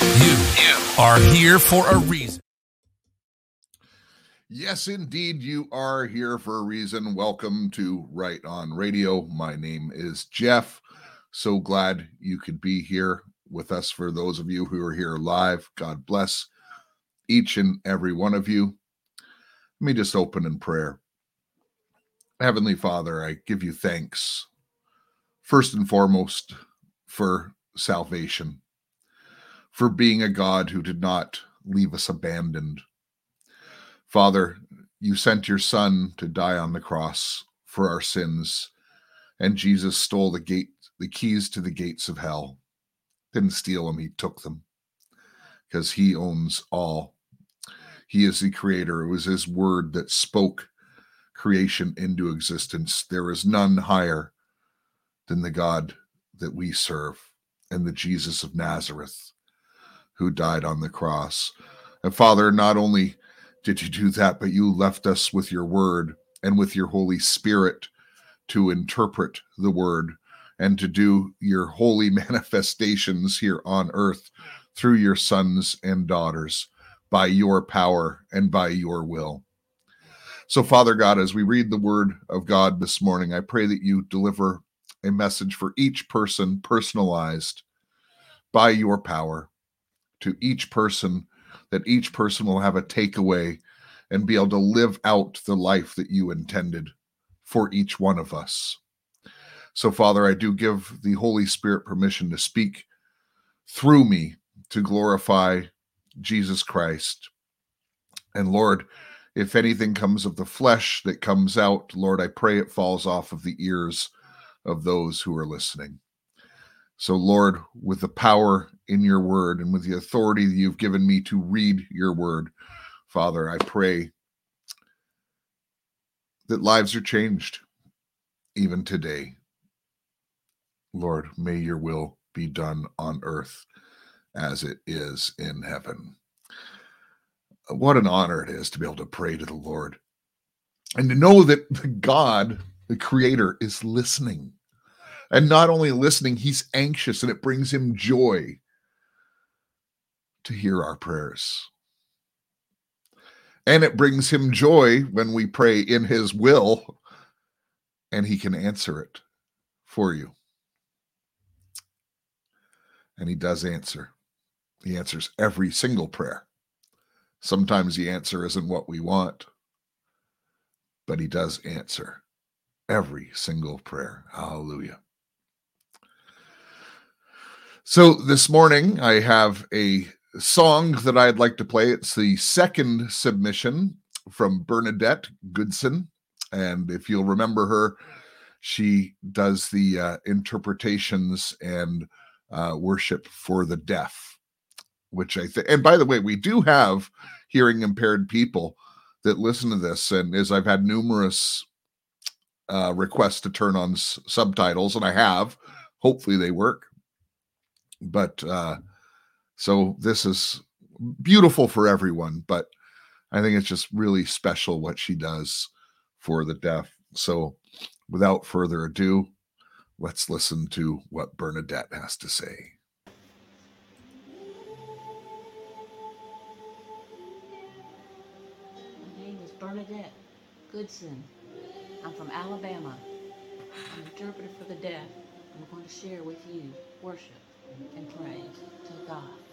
You are here for a reason. Yes, indeed, you are here for a reason. Welcome to Right On Radio. My name is Jeff. So glad you could be here with us. For those of you who are here live, God bless each and every one of you. Let me just open in prayer. Heavenly Father, I give you thanks, first and foremost, for salvation, for being a God who did not leave us abandoned. Father, you sent your Son to die on the cross for our sins, and Jesus stole the gate, the keys to the gates of hell. Didn't steal them, he took them because he owns all. He is the creator. It was his word that spoke creation into existence. There is none higher than the God that we serve and the Jesus of Nazareth who died on the cross. And Father, not only did you do that, but you left us with your word and with your Holy Spirit to interpret the word and to do your holy manifestations here on earth through your sons and daughters by your power and by your will. So, Father God, as we read the word of God this morning, I pray that you deliver a message for each person personalized by your power to each person, that each person will have a takeaway and be able to live out the life that you intended for each one of us. So, Father, I do give the Holy Spirit permission to speak through me to glorify Jesus Christ. And Lord, if anything comes of the flesh that comes out, Lord, I pray it falls off of the ears of those who are listening. So, Lord, with the power in your word and with the authority that you've given me to read your word, Father, I pray that lives are changed even today. Lord, may your will be done on earth as it is in heaven. What an honor it is to be able to pray to the Lord and to know that God, the Creator, is listening. And not only listening, He's anxious and it brings Him joy to hear our prayers. And it brings Him joy when we pray in His will and He can answer it for you. And He does answer. He answers every single prayer. Sometimes the answer isn't what we want, but he does answer every single prayer. Hallelujah. So this morning I have a song that I'd like to play. It's the second submission from Bernadette Goodson. And if you'll remember her, she does the uh, interpretations and uh, worship for the deaf which I think, and by the way, we do have hearing impaired people that listen to this. And as I've had numerous uh, requests to turn on s- subtitles, and I have, hopefully they work. But uh, so this is beautiful for everyone, but I think it's just really special what she does for the deaf. So without further ado, let's listen to what Bernadette has to say. My name is Bernadette Goodson. I'm from Alabama. I'm an interpreter for the deaf. I'm going to share with you worship and praise to God.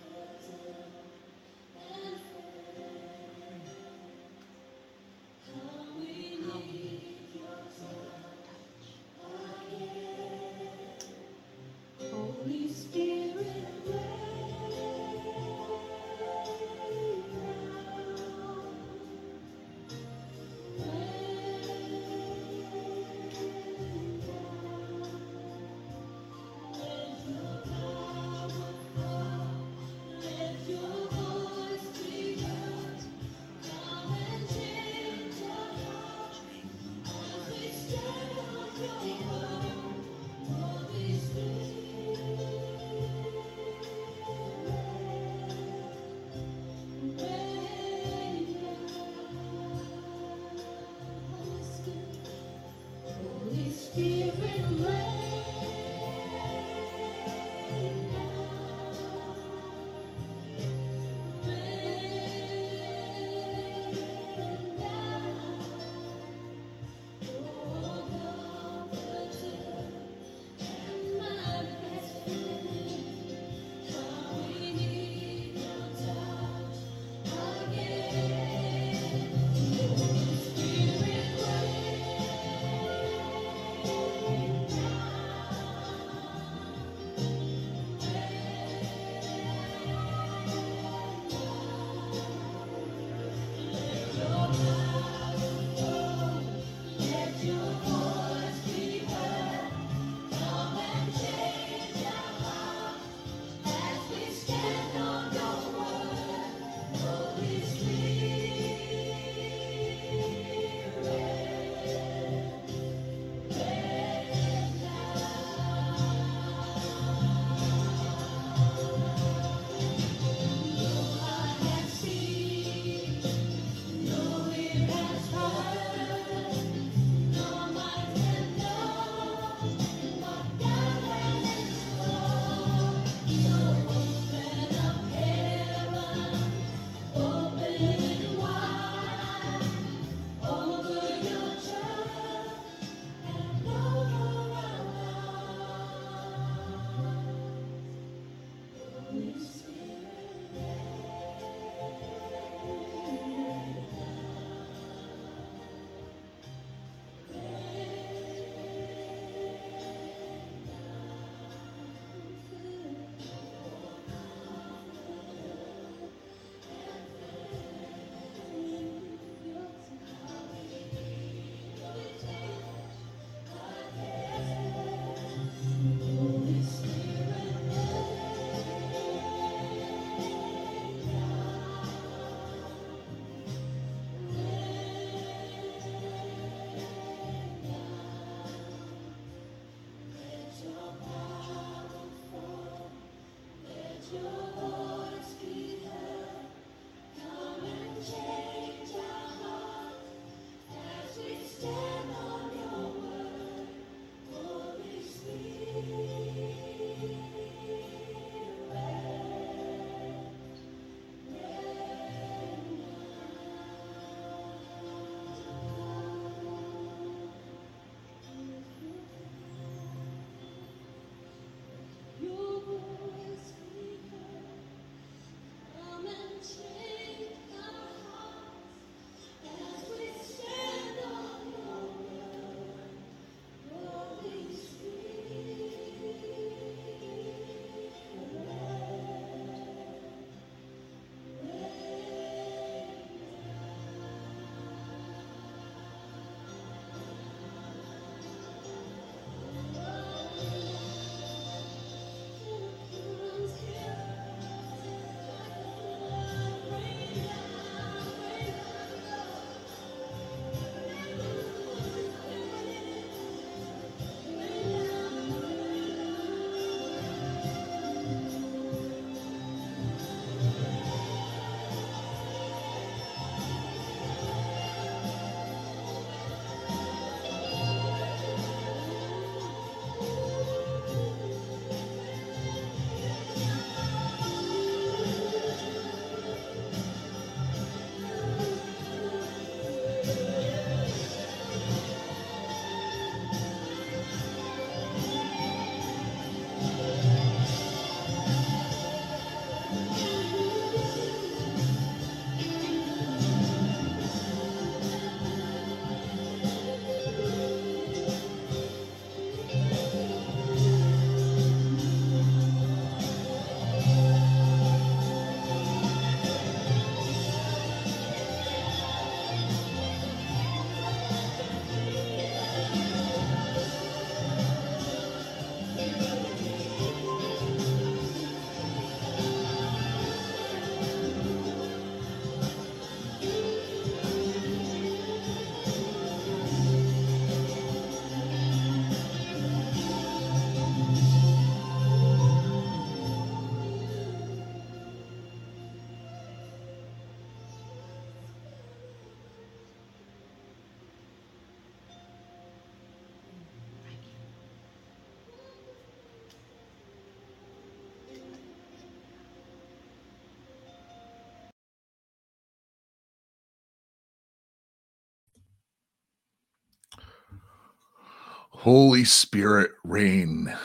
Holy Spirit, rain,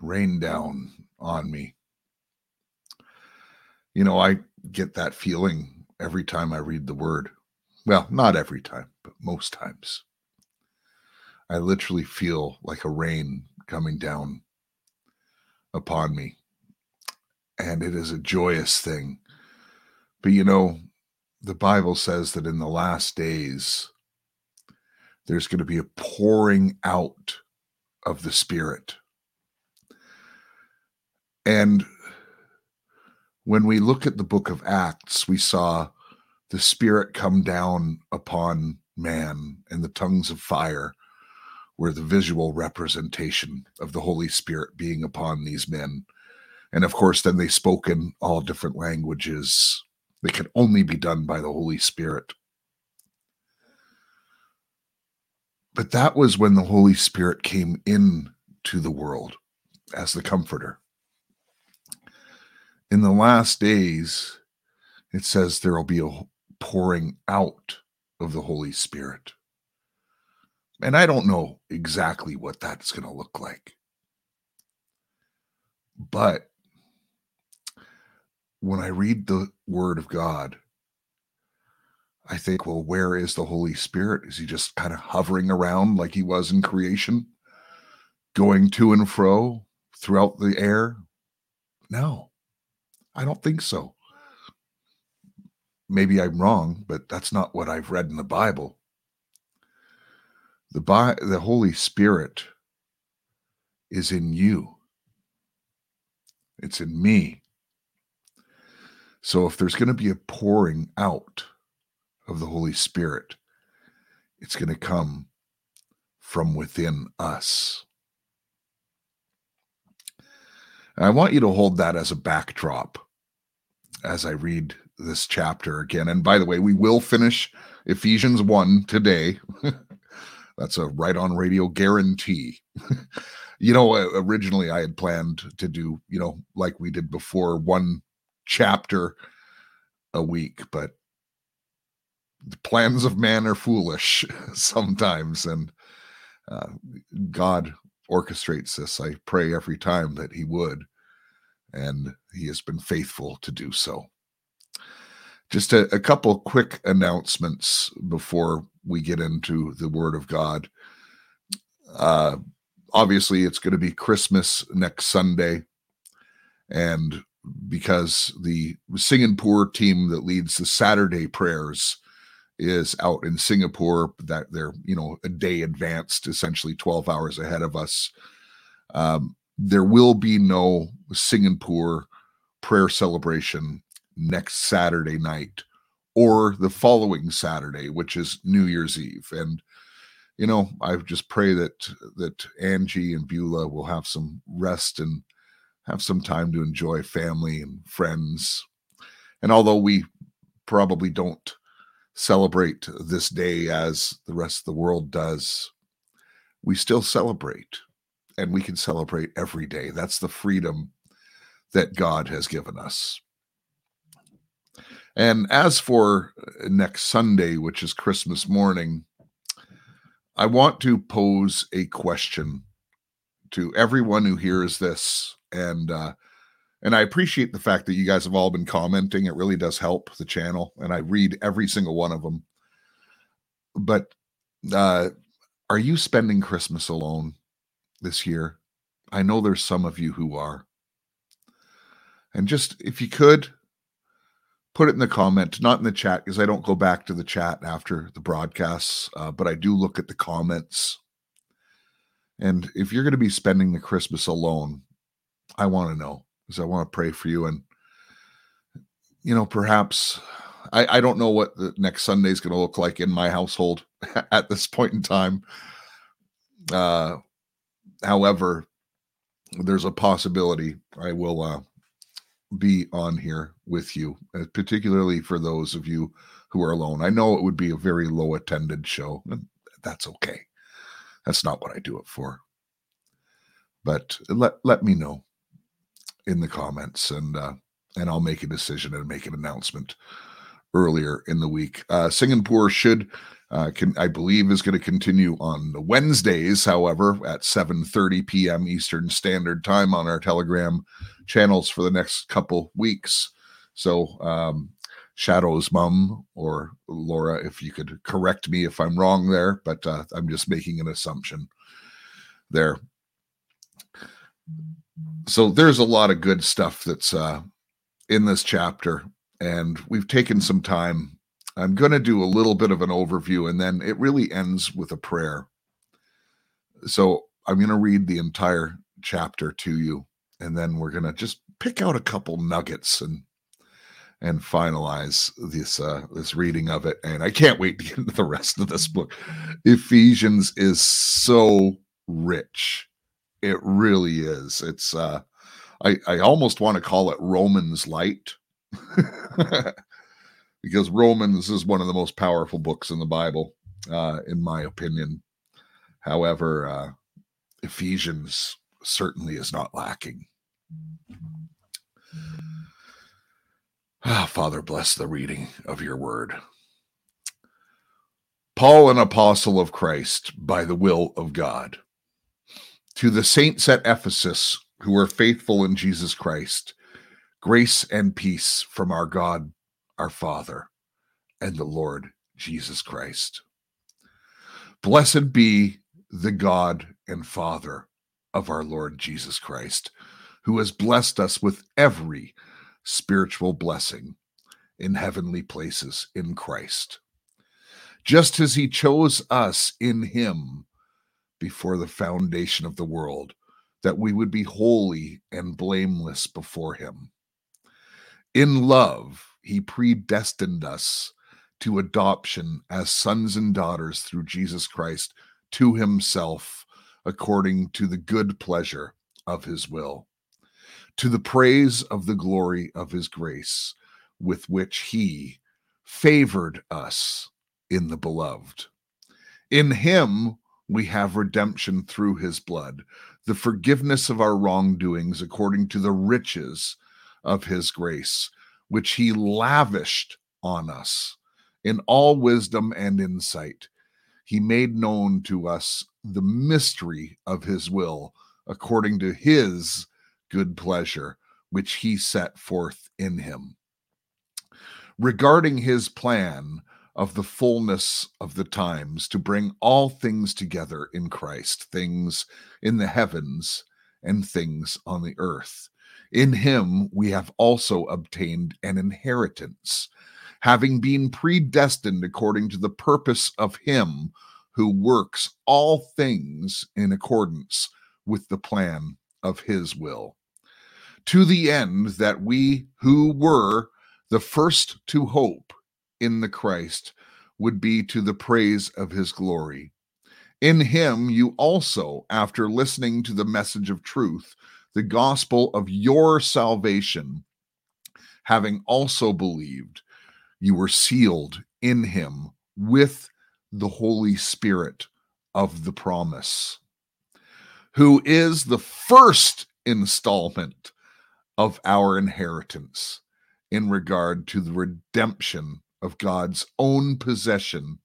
rain down on me. You know, I get that feeling every time I read the word. Well, not every time, but most times. I literally feel like a rain coming down upon me. And it is a joyous thing. But you know, the Bible says that in the last days, there's going to be a pouring out of the Spirit. And when we look at the book of Acts, we saw the Spirit come down upon man and the tongues of fire were the visual representation of the Holy Spirit being upon these men. And of course, then they spoke in all different languages that could only be done by the Holy Spirit. But that was when the Holy Spirit came in to the world as the comforter. In the last days, it says there will be a pouring out of the Holy Spirit. And I don't know exactly what that's going to look like. But when I read the Word of God, I think, well, where is the Holy Spirit? Is he just kind of hovering around like he was in creation, going to and fro throughout the air? No, I don't think so. Maybe I'm wrong, but that's not what I've read in the Bible. The, Bi- the Holy Spirit is in you. It's in me. So if there's going to be a pouring out of the Holy Spirit. It's going to come from within us. And I want you to hold that as a backdrop as I read this chapter again. And by the way, we will finish Ephesians 1 today. That's a right on radio guarantee. you know, uh, originally I had planned to do, you know, like we did before, one chapter a week, but the plans of man are foolish sometimes. And uh, God orchestrates this. I pray every time that He would, and He has been faithful to do so. Just a, a couple quick announcements before we get into the Word of God. Uh, obviously, it's going to be Christmas next Sunday, and because the Singapore team that leads the Saturday prayers is out in Singapore that they're you know a day advanced essentially 12 hours ahead of us. Um, there will be no Singapore prayer celebration next Saturday night or the following Saturday which is New Year's Eve. And you know I just pray that that Angie and Beulah will have some rest and have some time to enjoy family and friends. And although we probably don't celebrate this day as the rest of the world does, we still celebrate and we can celebrate every day. That's the freedom that God has given us. And as for next Sunday, which is Christmas morning, I want to pose a question to everyone who hears this. And uh, and I appreciate the fact that you guys have all been commenting. It really does help the channel, and I read every single one of them. But uh, are you spending Christmas alone this year? I know there's some of you who are. And just if you could put it in the comment, not in the chat, because I don't go back to the chat after the broadcasts, uh, but I do look at the comments. And if you're going to be spending the Christmas alone, I want to know because I want to pray for you. And, you know, perhaps I, I don't know what the next Sunday is going to look like in my household at this point in time. Uh, however, there's a possibility I will uh, be on here with you, uh, particularly for those of you who are alone. I know it would be a very low attended show, and that's okay. That's not what I do it for. But let let me know in the comments, and uh, and I'll make a decision and make an announcement earlier in the week. Uh, Singapore should. Uh, can I believe is going to continue on Wednesdays, however, at 7:30 p.m. Eastern Standard Time on our Telegram channels for the next couple weeks. So, um, Shadow's mom or Laura, if you could correct me if I'm wrong there, but uh, I'm just making an assumption there so there's a lot of good stuff that's uh, in this chapter, and we've taken some time. I'm going to do a little bit of an overview, and then it really ends with a prayer. So I'm going to read the entire chapter to you, and then we're going to just pick out a couple nuggets and and finalize this uh, this reading of it. And I can't wait to get into the rest of this book. Ephesians is so rich it really is. It's uh I I almost want to call it Romans light. because Romans is one of the most powerful books in the Bible, uh, in my opinion. However, uh, Ephesians certainly is not lacking. Ah, Father, bless the reading of your word. Paul, an apostle of Christ by the will of God to the saints at Ephesus who are faithful in Jesus Christ, grace and peace from our God, our Father, and the Lord Jesus Christ. Blessed be the God and Father of our Lord Jesus Christ, who has blessed us with every spiritual blessing in heavenly places in Christ, just as he chose us in him before the foundation of the world, that we would be holy and blameless before him. In love, he predestined us to adoption as sons and daughters through Jesus Christ to himself, according to the good pleasure of his will. to the praise of the glory of his grace, with which he favored us in the beloved. In him we have redemption through his blood, the forgiveness of our wrongdoings according to the riches of his grace, which he lavished on us in all wisdom and insight. He made known to us the mystery of his will according to his good pleasure, which he set forth in him. Regarding his plan of the fullness of the times to bring all things together in Christ, things in the heavens and things on the earth. In him we have also obtained an inheritance, having been predestined according to the purpose of him who works all things in accordance with the plan of his will to the end that we who were the first to hope in the Christ would be to the praise of his glory. In him you also, after listening to the message of truth, the gospel of your salvation, having also believed, you were sealed in him with the Holy Spirit of the promise, who is the first installment of our inheritance in regard to the redemption of God's own possession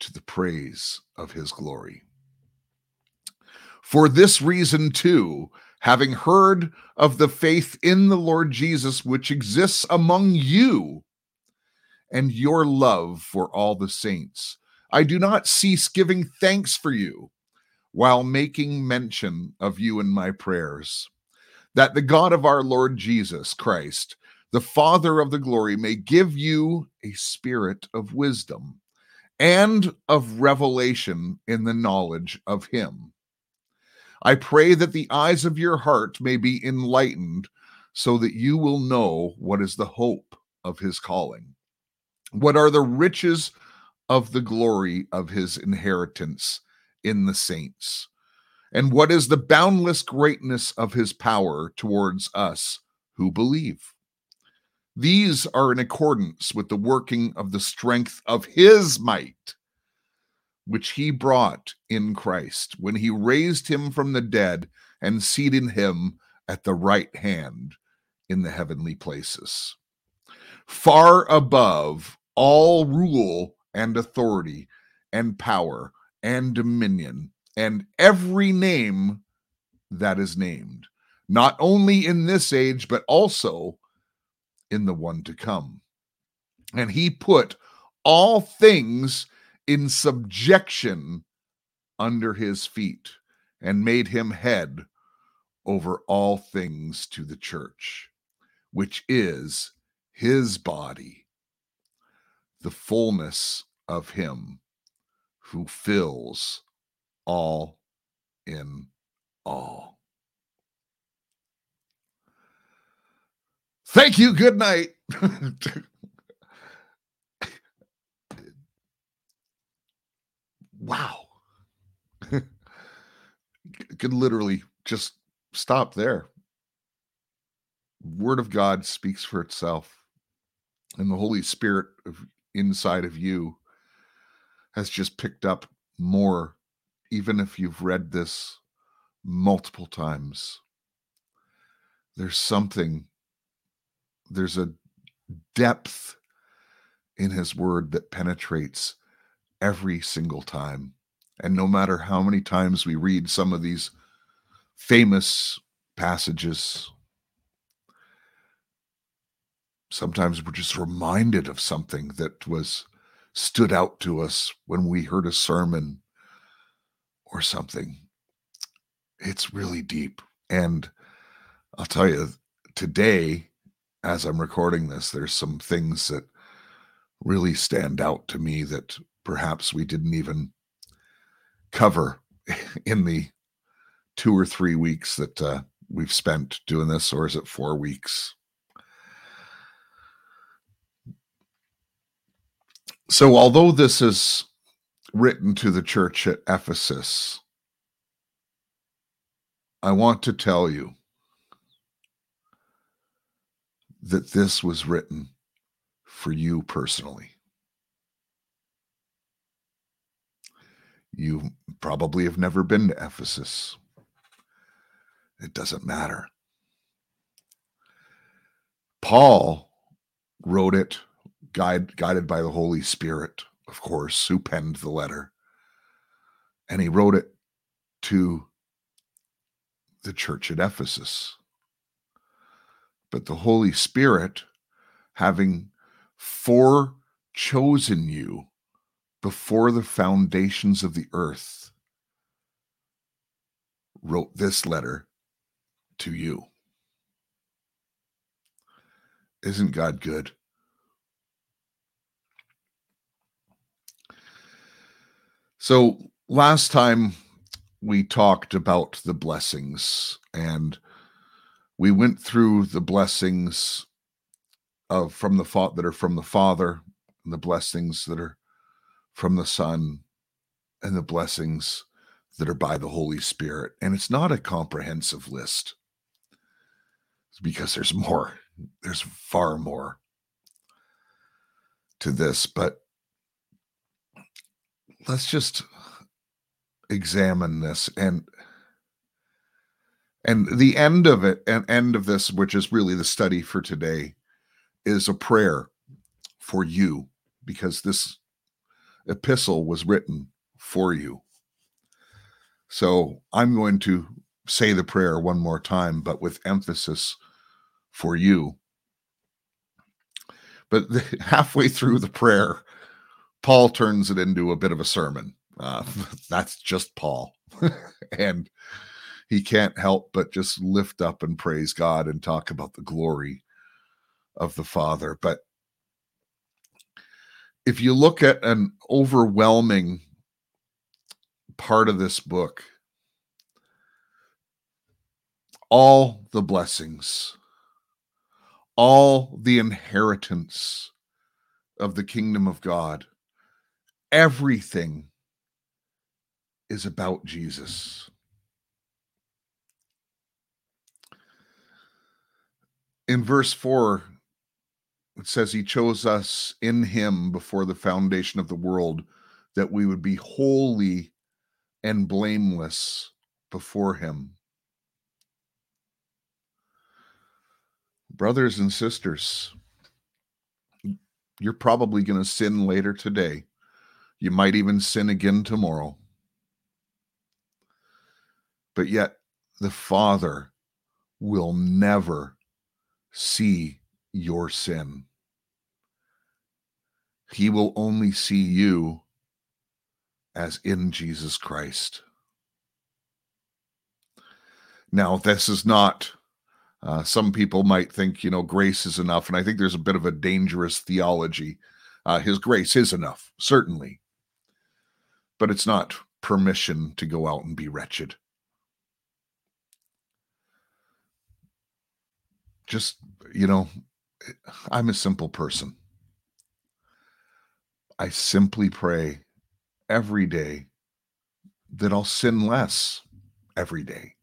to the praise of his glory. For this reason, too, having heard of the faith in the Lord Jesus which exists among you and your love for all the saints, I do not cease giving thanks for you while making mention of you in my prayers that the God of our Lord Jesus Christ, the Father of the glory, may give you a spirit of wisdom and of revelation in the knowledge of Him. I pray that the eyes of your heart may be enlightened so that you will know what is the hope of His calling, what are the riches of the glory of His inheritance in the saints and what is the boundless greatness of his power towards us who believe. These are in accordance with the working of the strength of his might, which he brought in Christ when he raised him from the dead and seated him at the right hand in the heavenly places, far above all rule and authority and power and dominion and every name that is named, not only in this age, but also in the one to come. And he put all things in subjection under his feet and made him head over all things to the church, which is his body, the fullness of him who fills all in all. Thank you. Good night. wow. Could literally just stop there. Word of God speaks for itself, and the Holy Spirit of inside of you has just picked up more even if you've read this multiple times, there's something, there's a depth in his word that penetrates every single time. And no matter how many times we read some of these famous passages, sometimes we're just reminded of something that was stood out to us when we heard a sermon or something. It's really deep. And I'll tell you, today, as I'm recording this, there's some things that really stand out to me that perhaps we didn't even cover in the two or three weeks that uh, we've spent doing this, or is it four weeks? So, although this is written to the church at Ephesus, I want to tell you that this was written for you personally. You probably have never been to Ephesus. It doesn't matter. Paul wrote it guide, guided by the Holy Spirit, of course, who penned the letter. And he wrote it to the church at Ephesus. But the Holy Spirit, having forechosen you before the foundations of the earth, wrote this letter to you. Isn't God good? So, last time we talked about the blessings and we went through the blessings of from the fa- that are from the father and the blessings that are from the son and the blessings that are by the holy spirit. And it's not a comprehensive list because there's more there's far more to this but let's just examine this. And and the end of it and end of this which is really the study for today is a prayer for you because this epistle was written for you. So i'm going to say the prayer one more time but with emphasis for you. But the, halfway through the prayer paul turns it into a bit of a sermon. Uh, that's just Paul. and he can't help but just lift up and praise God and talk about the glory of the Father. But if you look at an overwhelming part of this book, all the blessings, all the inheritance of the kingdom of God, everything is about Jesus. In verse 4, it says, He chose us in Him before the foundation of the world that we would be holy and blameless before Him. Brothers and sisters, you're probably going to sin later today. You might even sin again tomorrow but yet the Father will never see your sin. He will only see you as in Jesus Christ. Now, this is not, uh, some people might think, you know, grace is enough. And I think there's a bit of a dangerous theology. Uh, his grace is enough, certainly. But it's not permission to go out and be wretched. Just you know i'm a simple person. I simply pray every day that i'll sin less every day.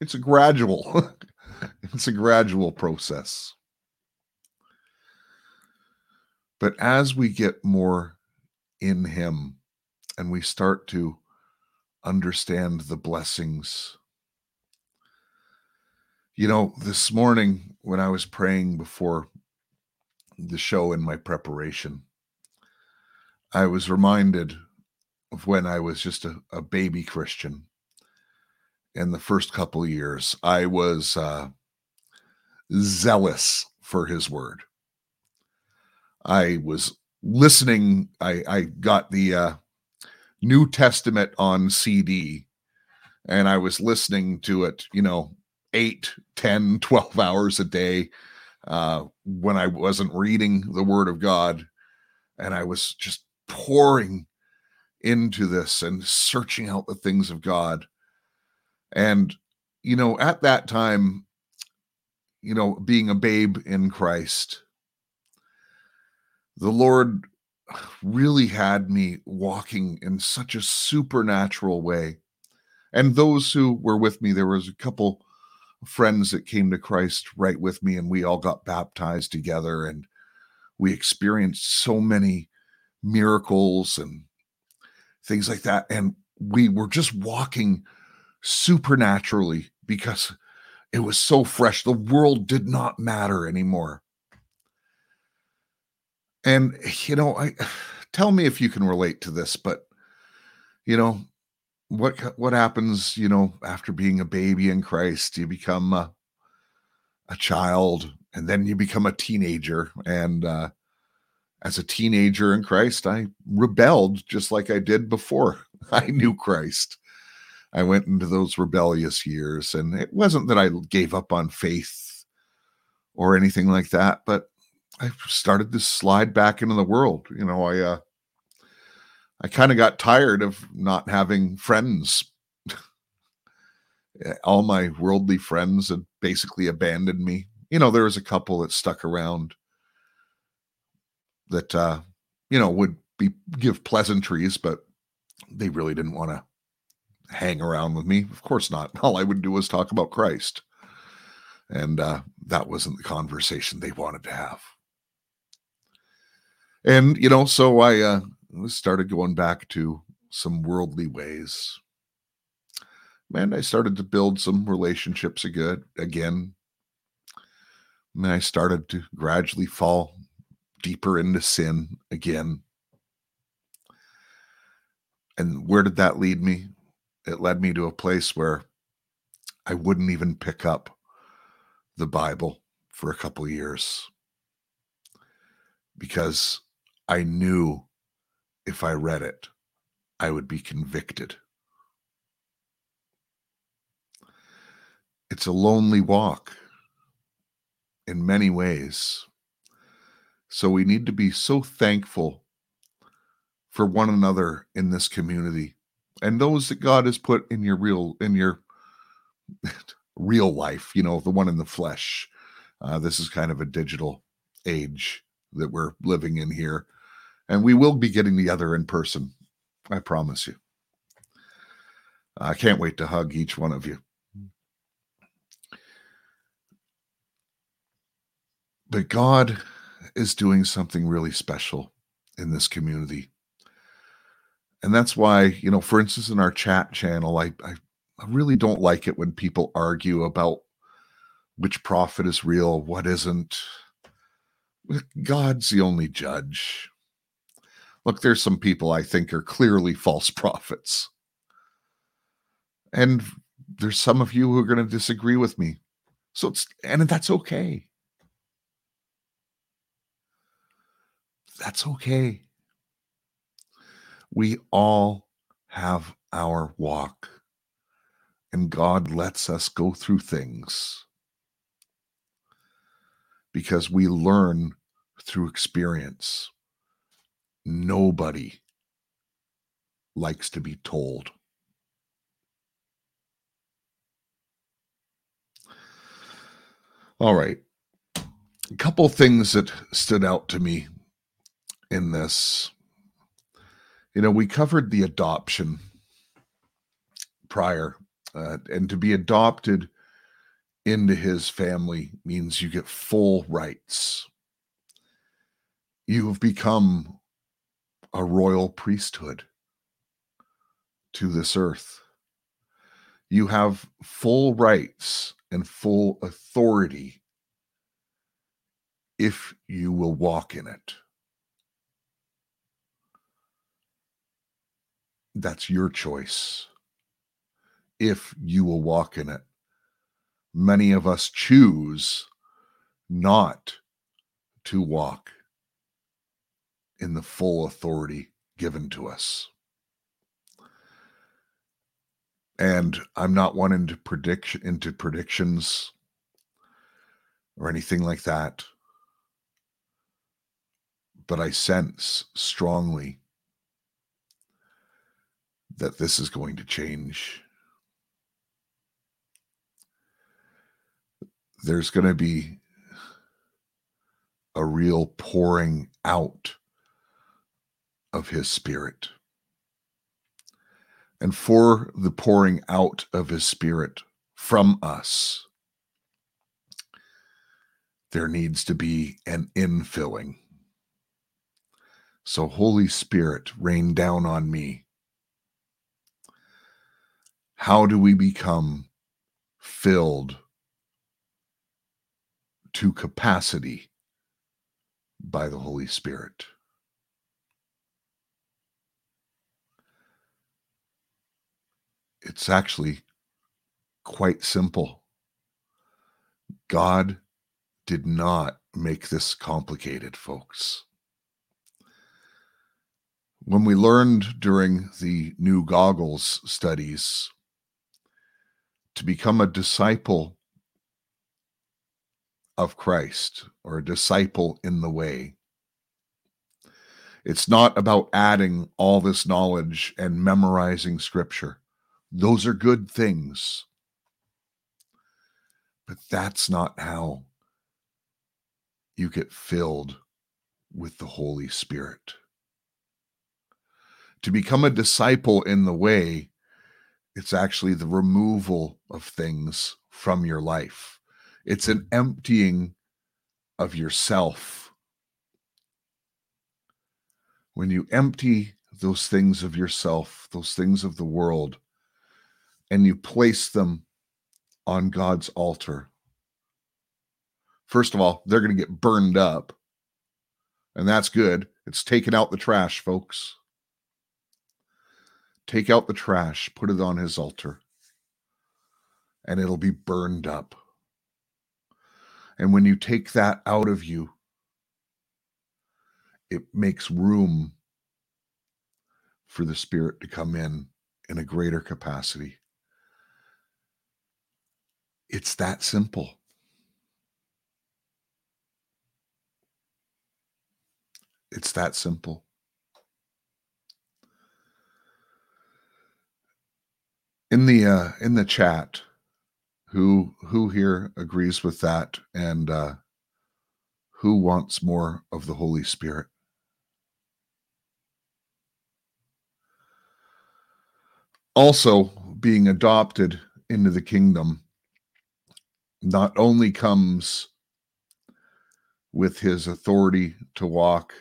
It's a gradual it's a gradual process. But as we get more in him and we start to understand the blessings you know, this morning when I was praying before the show in my preparation, I was reminded of when I was just a, a baby Christian. In the first couple years, I was uh, zealous for his word. I was listening. I, I got the uh, New Testament on CD and I was listening to it, you know, 8 10 12 hours a day uh, when i wasn't reading the word of god. And i was just pouring into this and searching out the things of god. And you know at that time you know being a babe in christ the lord really had me walking in such a supernatural way. And those who were with me there was a couple friends that came to Christ right with me, and we all got baptized together, and we experienced so many miracles and things like that. And we were just walking supernaturally because it was so fresh. The world did not matter anymore. And, you know, I tell me if you can relate to this, but, you know, what what happens you know after being a baby in christ? You become a, a child and then you become a teenager and uh, as a teenager in christ i rebelled just like i did before i knew christ. I went into those rebellious years and it wasn't that i gave up on faith or anything like that but i started to slide back into the world. You know i uh, I kind of got tired of not having friends. All my worldly friends had basically abandoned me. You know, there was a couple that stuck around that uh, you know, would be give pleasantries, but they really didn't want to hang around with me. Of course not. All I would do was talk about Christ. And uh, that wasn't the conversation they wanted to have. And, you know, so I uh, started going back to some worldly ways. And I started to build some relationships again. Again, and I started to gradually fall deeper into sin again. And where did that lead me? It led me to a place where I wouldn't even pick up the Bible for a couple years because I knew if I read it, I would be convicted. It's a lonely walk in many ways. So we need to be so thankful for one another in this community and those that God has put in your real in your real life, you know, the one in the flesh. Uh, this is kind of a digital age that we're living in here. And we will be getting together in person. I promise you. I can't wait to hug each one of you. But God is doing something really special in this community. And that's why, you know, for instance, in our chat channel, I, I, I really don't like it when people argue about which prophet is real, what isn't. God's the only judge. Look, there's some people I think are clearly false prophets. And there's some of you who are going to disagree with me. So it's, and that's okay. That's okay. We all have our walk, and God lets us go through things because we learn through experience nobody likes to be told. All right. A couple things that stood out to me in this. You know, we covered the adoption prior, uh, and to be adopted into his family means you get full rights. You have become a royal priesthood to this earth. You have full rights and full authority if you will walk in it. That's your choice. If you will walk in it. Many of us choose not to walk in the full authority given to us. And I'm not one into prediction into predictions or anything like that. But I sense strongly that this is going to change. There's going to be a real pouring out of his spirit. And for the pouring out of his spirit from us, there needs to be an infilling. So, Holy Spirit, rain down on me. How do we become filled to capacity by the Holy Spirit? It's actually quite simple. God did not make this complicated, folks. When we learned during the new goggles studies to become a disciple of Christ or a disciple in the way, it's not about adding all this knowledge and memorizing scripture. Those are good things. But that's not how you get filled with the Holy Spirit. To become a disciple in the way, it's actually the removal of things from your life, it's an emptying of yourself. When you empty those things of yourself, those things of the world, and you place them on God's altar, First of all, they're going to get burned up. And that's good. It's taking out the trash, folks. Take out the trash, put it on his altar, and it'll be burned up. And when you take that out of you, it makes room for the Spirit to come in in a greater capacity. It's that simple. It's that simple. In the uh, in the chat, who who here agrees with that, and uh, who wants more of the Holy Spirit? Also, being adopted into the kingdom not only comes with his authority to walk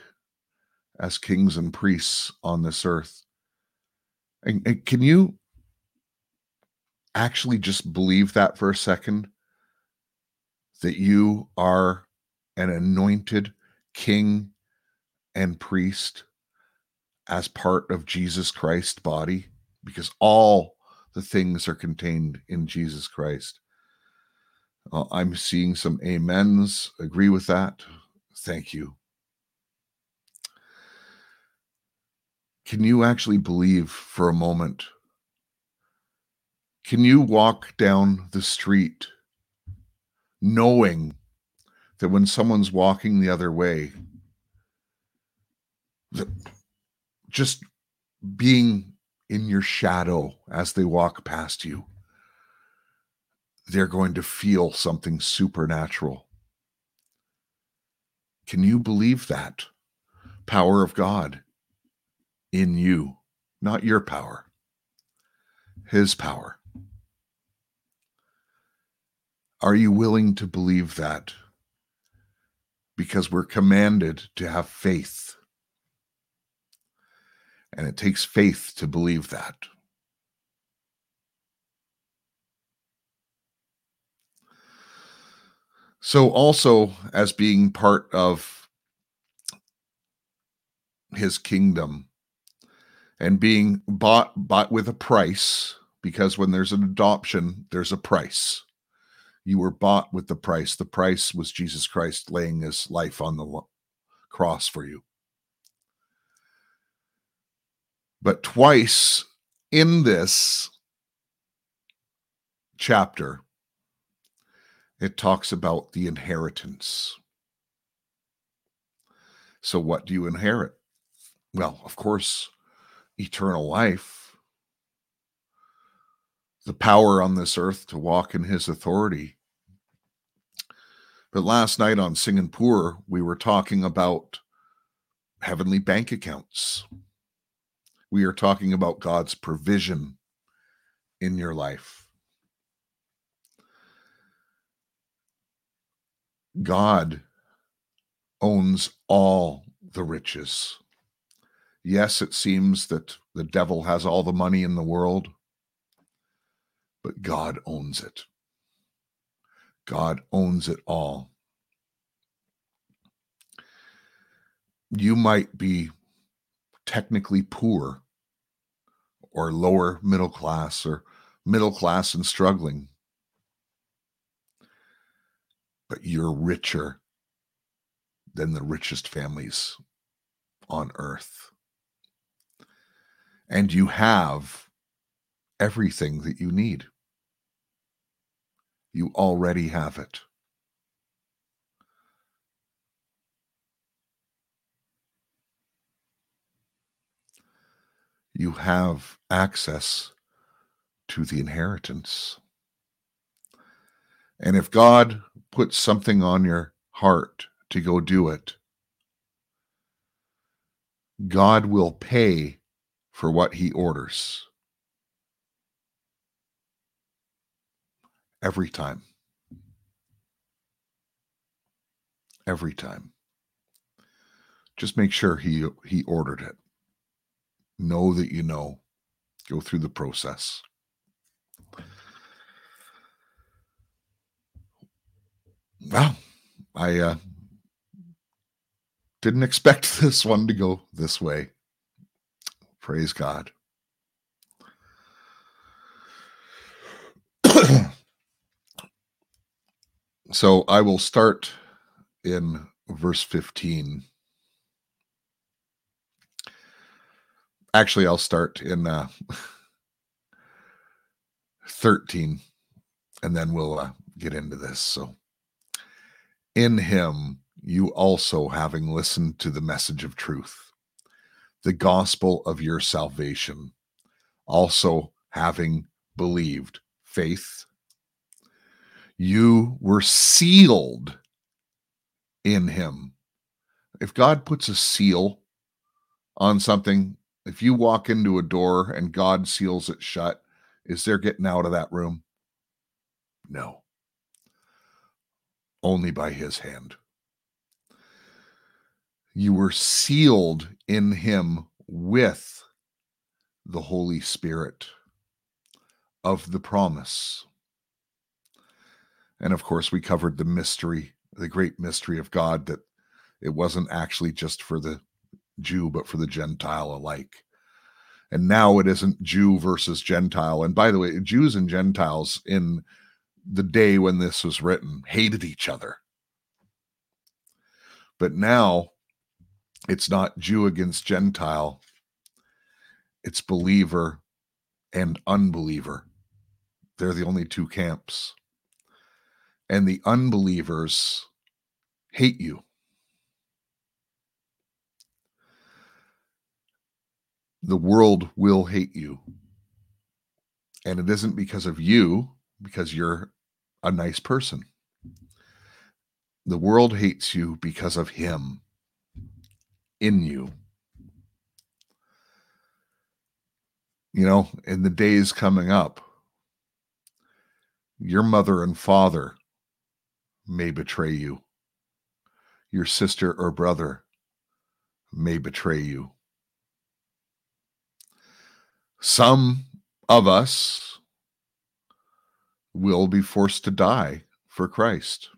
as kings and priests on this earth. And, and, can you actually just believe that for a second? That you are an anointed king and priest as part of Jesus Christ's body? Because all the things are contained in Jesus Christ. Uh, I'm seeing some amens. Agree with that. Thank you. can you actually believe for a moment? Can you walk down the street knowing that when someone's walking the other way, just being in your shadow as they walk past you, they're going to feel something supernatural. Can you believe that? Power of God in you, not your power, His power. Are you willing to believe that? Because we're commanded to have faith. And it takes faith to believe that. So, also, as being part of his kingdom, and being bought bought with a price because when there's an adoption there's a price. You were bought with the price. The price was jesus christ laying his life on the cross for you. But twice in this chapter it talks about the inheritance so what do you inherit well of course eternal life, the power on this earth to walk in his authority. But last night on Singapore, we were talking about heavenly bank accounts. We are talking about God's provision in your life. God owns all the riches. Yes, it seems that the devil has all the money in the world, but God owns it. God owns it all. You might be technically poor or lower middle class or middle class and struggling, you're richer than the richest families on earth. And you have everything that you need. You already have it. You have access to the inheritance. And if God puts something on your heart to go do it, God will pay for what he orders. Every time. Every time. Just make sure he he ordered it. Know that you know. Go through the process. Well, I uh, didn't expect this one to go this way. Praise God. so I will start in verse 15. Actually, I'll start in uh, 13 and then we'll uh, get into this. So, in him, you also having listened to the message of truth, the gospel of your salvation, also having believed faith, you were sealed in him. If God puts a seal on something, if you walk into a door and God seals it shut, is there getting out of that room? No. Only by his hand. You were sealed in him with the Holy Spirit of the promise. And of course, we covered the mystery, the great mystery of God that it wasn't actually just for the Jew, but for the Gentile alike. And now it isn't Jew versus Gentile. And by the way, Jews and Gentiles in the day when this was written hated each other. But now it's not Jew against Gentile, it's believer and unbeliever. They're the only two camps. And the unbelievers hate you. The world will hate you. And it isn't because of you, because you're a nice person. The world hates you because of him in you. You know, in the days coming up, your mother and father may betray you. Your sister or brother may betray you. Some of us will be forced to die for Christ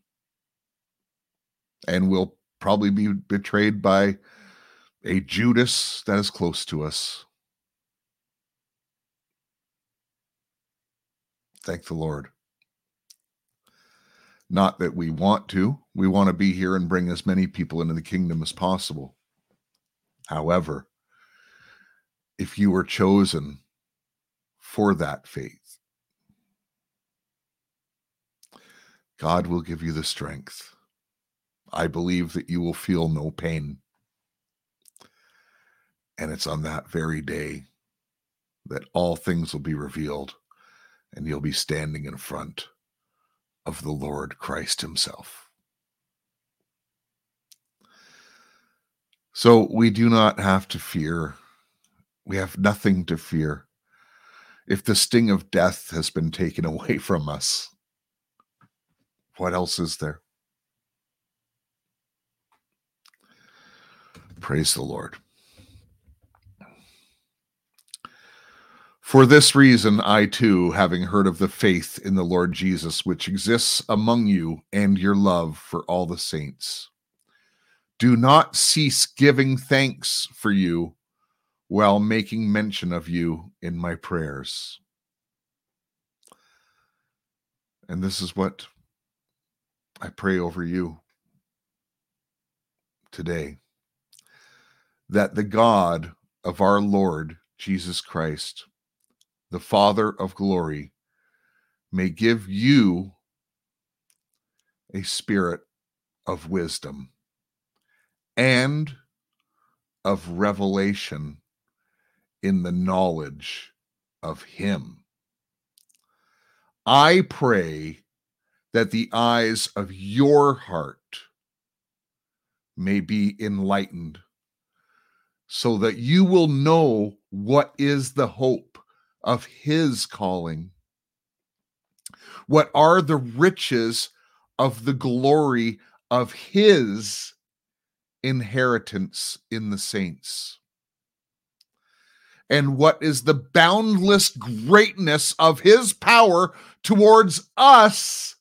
and will probably be betrayed by a Judas that is close to us. Thank the Lord. Not that we want to, we want to be here and bring as many people into the kingdom as possible. However, if you were chosen for that faith, God will give you the strength. I believe that you will feel no pain. And it's on that very day that all things will be revealed and you'll be standing in front of the Lord Christ Himself. So we do not have to fear. We have nothing to fear. If the sting of death has been taken away from us, what else is there? Praise the Lord. For this reason, I too, having heard of the faith in the Lord Jesus, which exists among you and your love for all the saints, do not cease giving thanks for you while making mention of you in my prayers. And this is what I pray over you today that the God of our Lord Jesus Christ, the Father of glory, may give you a spirit of wisdom and of revelation in the knowledge of Him. I pray that the eyes of your heart may be enlightened so that you will know what is the hope of his calling. What are the riches of the glory of his inheritance in the saints? And what is the boundless greatness of his power towards us,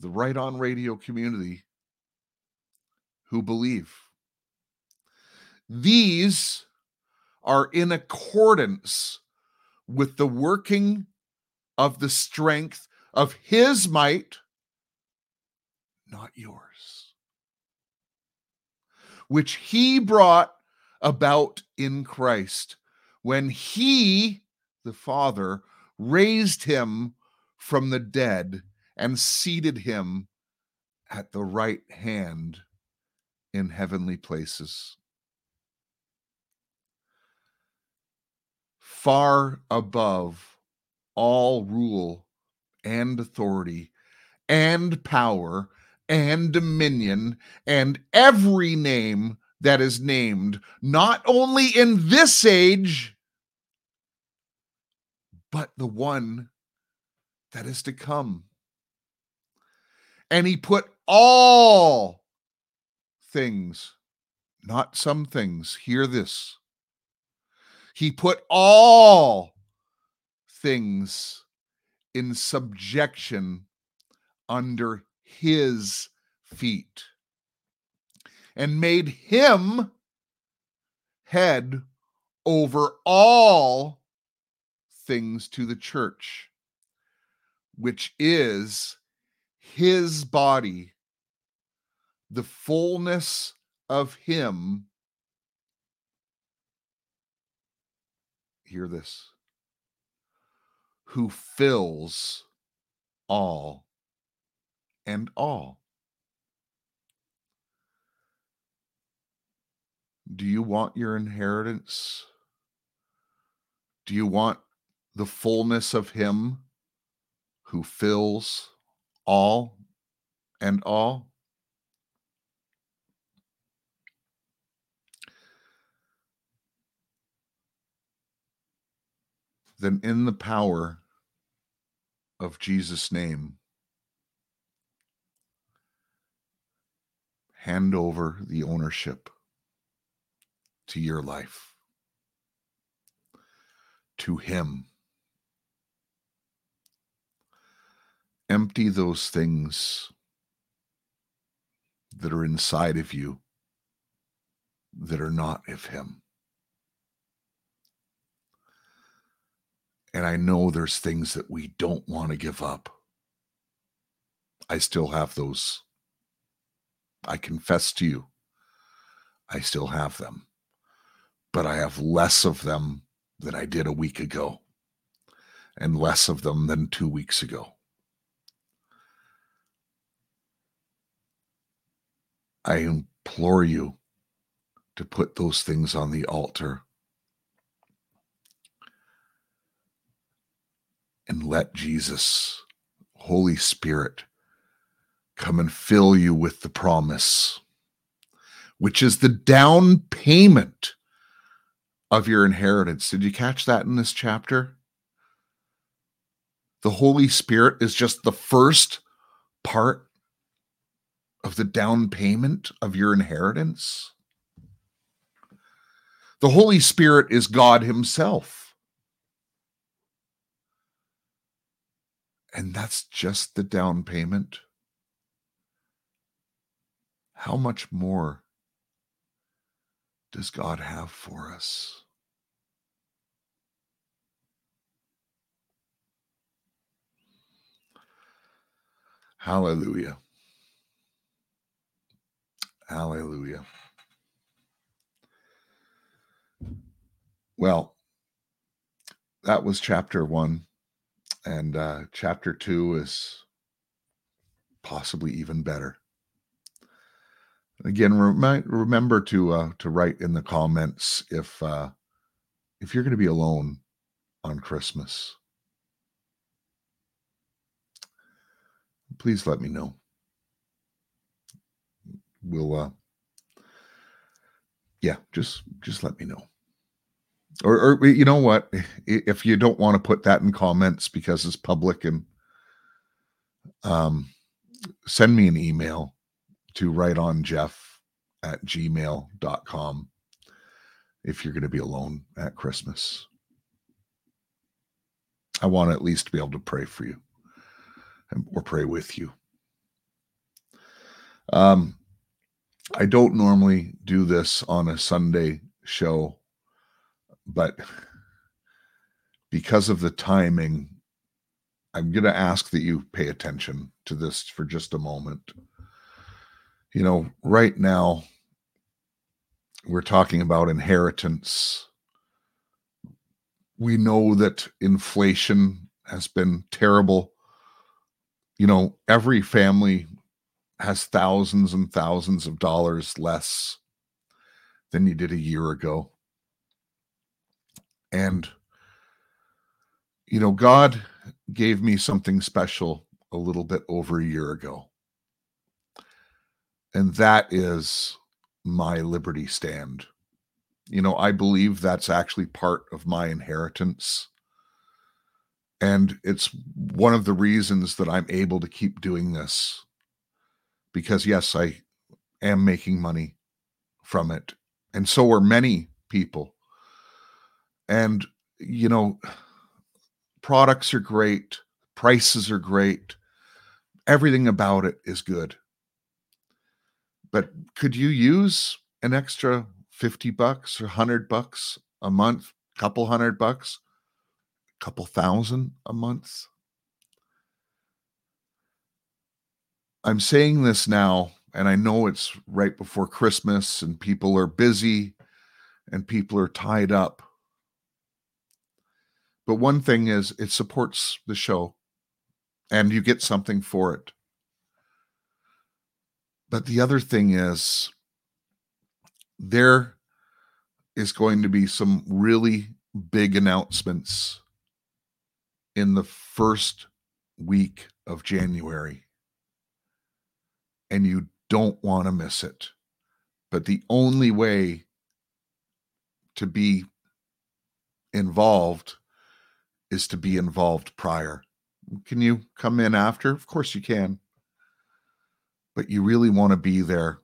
the Right On Radio community who believe? These are in accordance with the working of the strength of his might, not yours, which he brought about in Christ when he, the Father, raised him from the dead and seated him at the right hand in heavenly places. far above all rule and authority and power and dominion and every name that is named, not only in this age, but the one that is to come. And he put all things, not some things, hear this. He put all things in subjection under his feet and made him head over all things to the church, which is his body, the fullness of him hear this, who fills all and all. Do you want your inheritance? Do you want the fullness of Him who fills all and all? then in the power of Jesus' name, hand over the ownership to your life, to Him. Empty those things that are inside of you that are not of Him. And I know there's things that we don't want to give up. I still have those. I confess to you, I still have them, but I have less of them than I did a week ago and less of them than two weeks ago. I implore you to put those things on the altar and let Jesus, Holy Spirit, come and fill you with the promise, which is the down payment of your inheritance. Did you catch that in this chapter? The Holy Spirit is just the first part of the down payment of your inheritance? The Holy Spirit is God Himself. And that's just the down payment. How much more does God have for us? Hallelujah. Hallelujah. Well, that was chapter one. And uh, chapter two is possibly even better. Again, remember to uh, to write in the comments if uh, if you're going to be alone on Christmas. Please let me know. We'll uh, yeah, just just let me know. Or, or you know what? If you don't want to put that in comments because it's public and um send me an email to right on Jeff at gmail.com if you're going to be alone at Christmas. I want to at least be able to pray for you or pray with you. Um, I don't normally do this on a Sunday show, but because of the timing, I'm going to ask that you pay attention to this for just a moment. You know, right now, we're talking about inheritance. We know that inflation has been terrible. You know, every family has thousands and thousands of dollars less than you did a year ago. And, you know, God gave me something special a little bit over a year ago. And that is my liberty stand. You know, I believe that's actually part of my inheritance. And it's one of the reasons that I'm able to keep doing this. Because, yes, I am making money from it. And so are many people. And, you know, products are great, prices are great, everything about it is good. But could you use an extra 50 bucks or 100 bucks a month, couple hundred bucks, a couple thousand a month? I'm saying this now, and I know it's right before Christmas and people are busy and people are tied up. But one thing is, it supports the show and you get something for it. But the other thing is, there is going to be some really big announcements in the first week of January. And you don't want to miss it. But the only way to be involved is to be involved prior. Can you come in after? Of course you can. But you really want to be there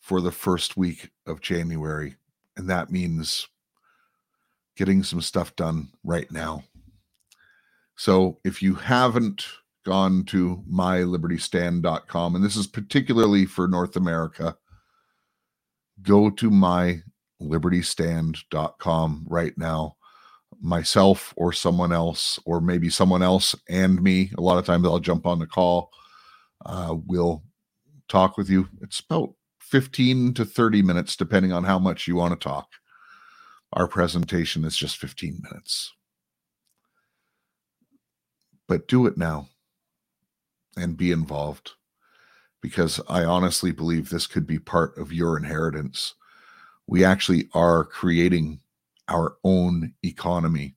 for the first week of January. And that means getting some stuff done right now. So if you haven't gone to mylibertystand.com, and this is particularly for North America, go to mylibertystand.com right now myself or someone else, or maybe someone else and me. A lot of times I'll jump on the call. Uh, we'll talk with you. It's about 15 to 30 minutes, depending on how much you want to talk. Our presentation is just 15 minutes. But do it now and be involved because I honestly believe this could be part of your inheritance. We actually are creating our own economy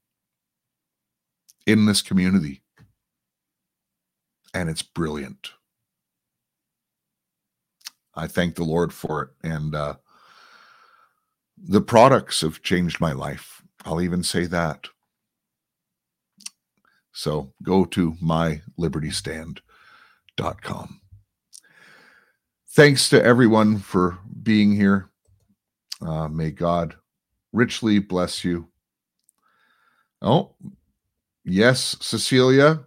in this community. And it's brilliant. I thank the Lord for it. And uh, the products have changed my life. I'll even say that. So go to mylibertystand.com. thanks to everyone for being here. Uh, may God richly bless you. Oh, yes, Cecilia,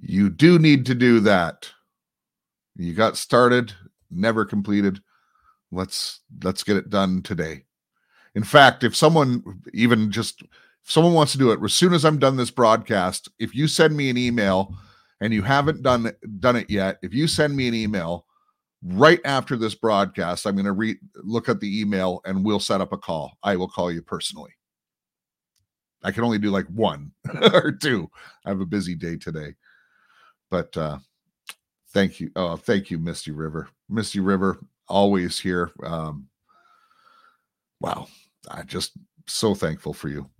you do need to do that. You got started, never completed. Let's let's get it done today. In fact, if someone even just if someone wants to do it as soon as I'm done this broadcast, if you send me an email and you haven't done done it yet, if you send me an email right after this broadcast, I'm going to read look at the email and we'll set up a call. I will call you personally. I can only do like one or two. I have a busy day today. But uh thank you. Oh, thank you, Misty River. Misty River, always here. Um wow. I just so thankful for you,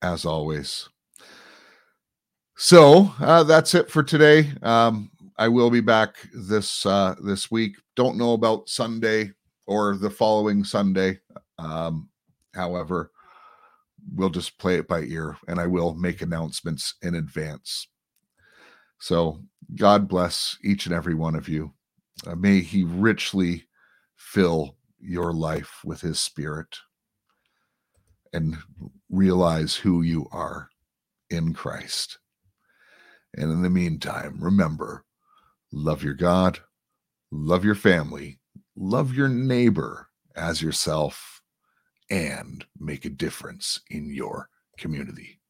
as always. So uh, that's it for today. Um, I will be back this uh, this week. Don't know about Sunday or the following Sunday. Um, however, we'll just play it by ear, and I will make announcements in advance. So God bless each and every one of you. Uh, may He richly fill your life with His Spirit and realize who you are in Christ. And in the meantime, remember love your God, love your family, love your neighbor as yourself, and make a difference in your community.